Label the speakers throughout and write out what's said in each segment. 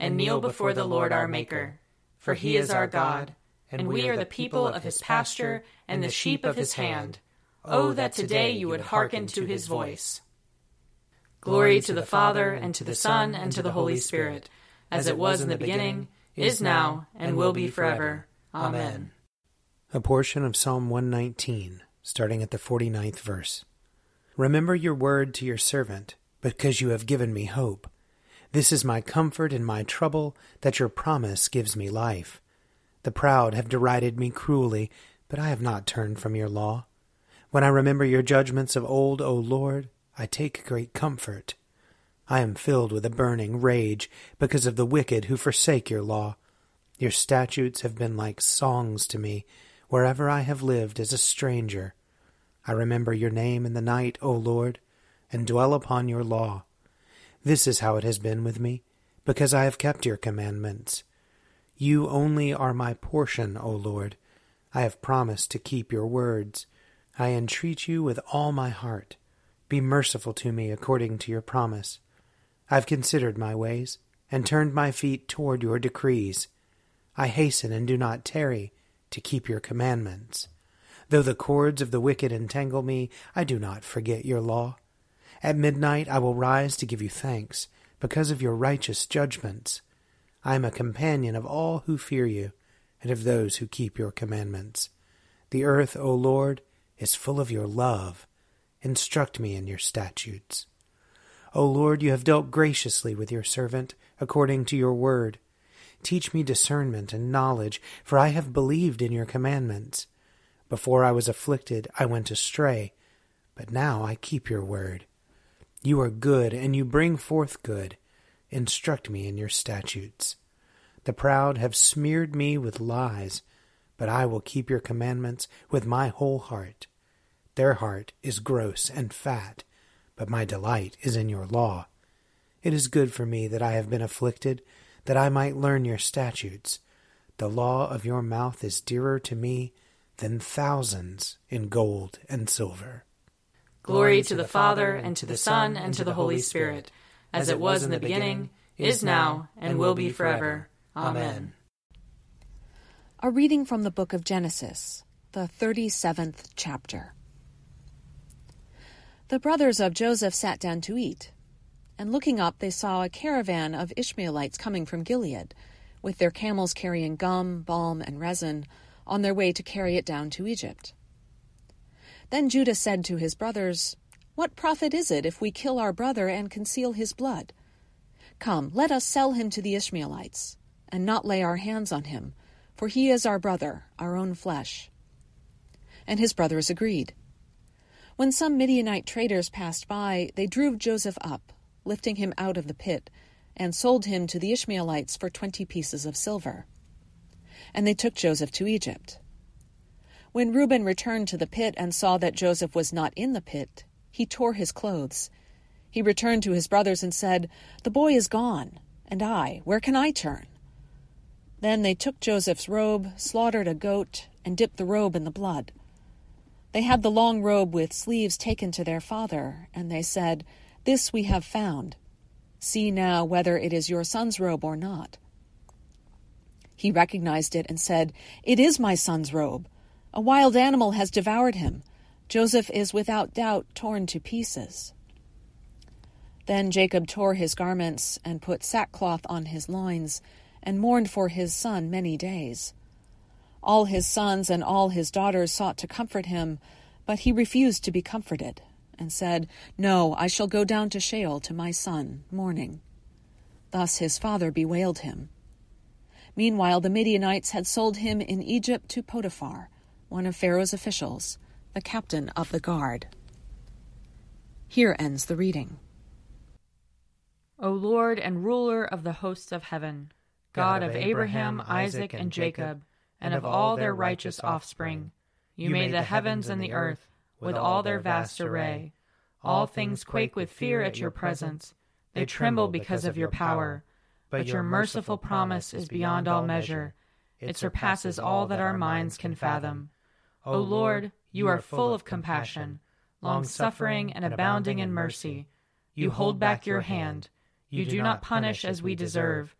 Speaker 1: and kneel before the Lord our Maker. For he is our God, and we are the people of his pasture and the sheep of his hand. Oh, that today you would hearken to his voice.
Speaker 2: Glory to the Father, and to the Son, and to the Holy Spirit, as it was in the beginning, is now, and will be forever. Amen.
Speaker 1: A portion of Psalm 119, starting at the 49th verse. Remember your word to your servant, because you have given me hope. This is my comfort in my trouble, that your promise gives me life. The proud have derided me cruelly, but I have not turned from your law. When I remember your judgments of old, O Lord, I take great comfort. I am filled with a burning rage because of the wicked who forsake your law. Your statutes have been like songs to me wherever I have lived as a stranger. I remember your name in the night, O Lord, and dwell upon your law. This is how it has been with me, because I have kept your commandments. You only are my portion, O Lord. I have promised to keep your words. I entreat you with all my heart. Be merciful to me according to your promise. I have considered my ways, and turned my feet toward your decrees. I hasten and do not tarry to keep your commandments. Though the cords of the wicked entangle me, I do not forget your law. At midnight I will rise to give you thanks, because of your righteous judgments. I am a companion of all who fear you, and of those who keep your commandments. The earth, O Lord, is full of your love. Instruct me in your statutes. O Lord, you have dealt graciously with your servant, according to your word. Teach me discernment and knowledge, for I have believed in your commandments. Before I was afflicted, I went astray, but now I keep your word. You are good, and you bring forth good. Instruct me in your statutes. The proud have smeared me with lies, but I will keep your commandments with my whole heart. Their heart is gross and fat, but my delight is in your law. It is good for me that I have been afflicted, that I might learn your statutes. The law of your mouth is dearer to me than thousands in gold and silver.
Speaker 2: Glory to the Father, and to the Son, and to the Holy Spirit, as it was in the beginning, is now, and will be forever. Amen.
Speaker 3: A reading from the book of Genesis, the 37th chapter. The brothers of Joseph sat down to eat, and looking up, they saw a caravan of Ishmaelites coming from Gilead, with their camels carrying gum, balm, and resin, on their way to carry it down to Egypt. Then Judah said to his brothers, What profit is it if we kill our brother and conceal his blood? Come, let us sell him to the Ishmaelites, and not lay our hands on him for he is our brother, our own flesh. And his brothers agreed. When some Midianite traders passed by, they drew Joseph up, lifting him out of the pit, and sold him to the Ishmaelites for twenty pieces of silver. And they took Joseph to Egypt. When Reuben returned to the pit and saw that Joseph was not in the pit, he tore his clothes. He returned to his brothers and said, The boy is gone, and I, where can I turn? Then they took Joseph's robe, slaughtered a goat, and dipped the robe in the blood. They had the long robe with sleeves taken to their father, and they said, This we have found. See now whether it is your son's robe or not. He recognized it and said, It is my son's robe. A wild animal has devoured him. Joseph is without doubt torn to pieces. Then Jacob tore his garments and put sackcloth on his loins and mourned for his son many days. All his sons and all his daughters sought to comfort him, but he refused to be comforted, and said, No, I shall go down to Sheol to my son, mourning. Thus his father bewailed him. Meanwhile, the Midianites had sold him in Egypt to Potiphar, one of Pharaoh's officials, the captain of the guard. Here ends the reading.
Speaker 2: O Lord and ruler of the hosts of heaven, God of Abraham, Isaac, and Jacob, and of all their righteous offspring. You made the heavens and the earth, with all their vast array. All things quake with fear at your presence. They tremble because of your power. But your merciful promise is beyond all measure. It surpasses all that our minds can fathom. O Lord, you are full of compassion, long suffering, and abounding in mercy. You hold back your hand. You do not punish as we deserve.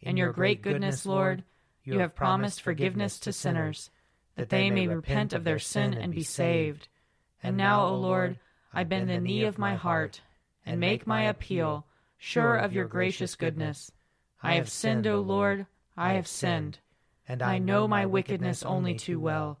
Speaker 2: in your great goodness, Lord, you have promised forgiveness to sinners, that they may repent of their sin and be saved. And now, O Lord, I bend the knee of my heart and make my appeal, sure of your gracious goodness. I have sinned, O Lord, I have sinned, and I know my wickedness only too well.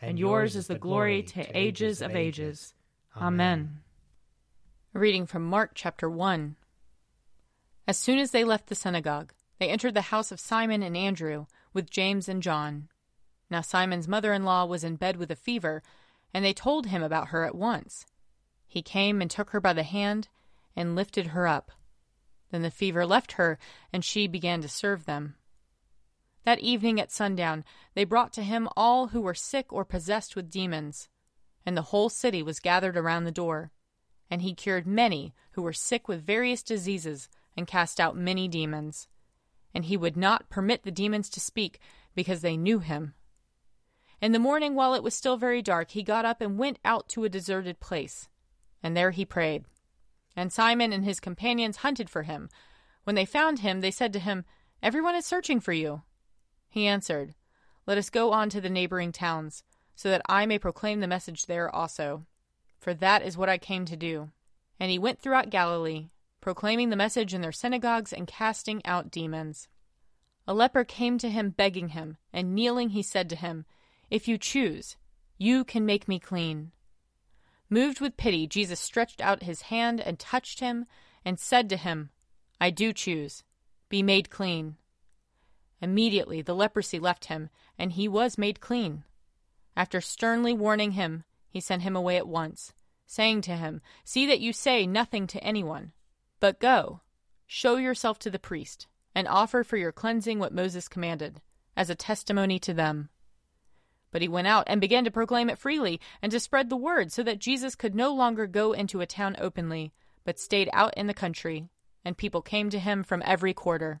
Speaker 2: and yours is the glory to ages of ages. Amen. A reading from Mark chapter 1. As soon as they left the synagogue, they entered the house of Simon and Andrew with James and John. Now Simon's mother in law was in bed with a fever, and they told him about her at once. He came and took her by the hand and lifted her up. Then the fever left her, and she began to serve them. That evening at sundown, they brought to him all who were sick or possessed with demons, and the whole city was gathered around the door. And he cured many who were sick with various diseases, and cast out many demons and he would not permit the demons to speak, because they knew him. In the morning, while it was still very dark, he got up and went out to a deserted place, and there he prayed. And Simon and his companions hunted for him. When they found him, they said to him, Everyone is searching for you. He answered, Let us go on to the neighboring towns, so that I may proclaim the message there also. For that is what I came to do. And he went throughout Galilee, proclaiming the message in their synagogues and casting out demons. A leper came to him begging him, and kneeling he said to him, If you choose, you can make me clean. Moved with pity, Jesus stretched out his hand and touched him, and said to him, I do choose. Be made clean. Immediately the leprosy left him, and he was made clean. After sternly warning him, he sent him away at once, saying to him, See that you say nothing to anyone but go, show yourself to the priest, and offer for your cleansing what Moses commanded, as a testimony to them. But he went out and began to proclaim it freely and to spread the word so that Jesus could no longer go into a town openly, but stayed out in the country, and people came to him from every quarter.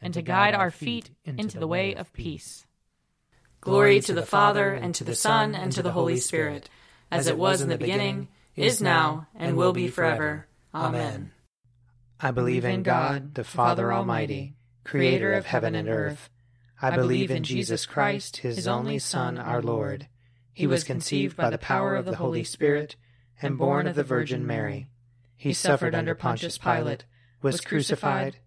Speaker 2: and to guide our feet into the way of peace. Glory to the Father, and to the Son, and to the Holy Spirit, as it was in the beginning, is now, and will be forever. Amen.
Speaker 1: I believe in God, the Father Almighty, creator of heaven and earth. I believe in Jesus Christ, his only Son, our Lord. He was conceived by the power of the Holy Spirit and born of the Virgin Mary. He suffered under Pontius Pilate, was crucified,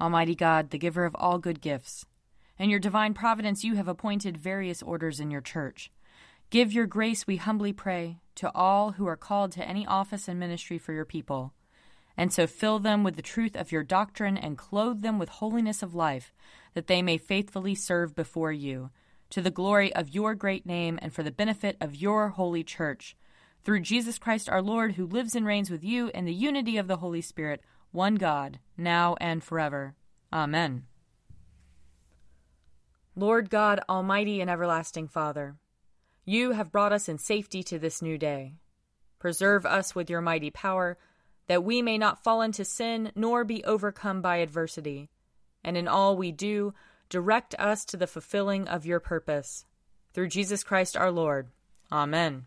Speaker 2: Almighty God, the giver of all good gifts, in your divine providence you have appointed various orders in your church. Give your grace, we humbly pray, to all who are called to any office and ministry for your people, and so fill them with the truth of your doctrine and clothe them with holiness of life, that they may faithfully serve before you, to the glory of your great name and for the benefit of your holy church. Through Jesus Christ our Lord, who lives and reigns with you in the unity of the Holy Spirit, one God, now and forever. Amen. Lord God, Almighty and everlasting Father, you have brought us in safety to this new day. Preserve us with your mighty power, that we may not fall into sin nor be overcome by adversity. And in all we do, direct us to the fulfilling of your purpose. Through Jesus Christ our Lord. Amen.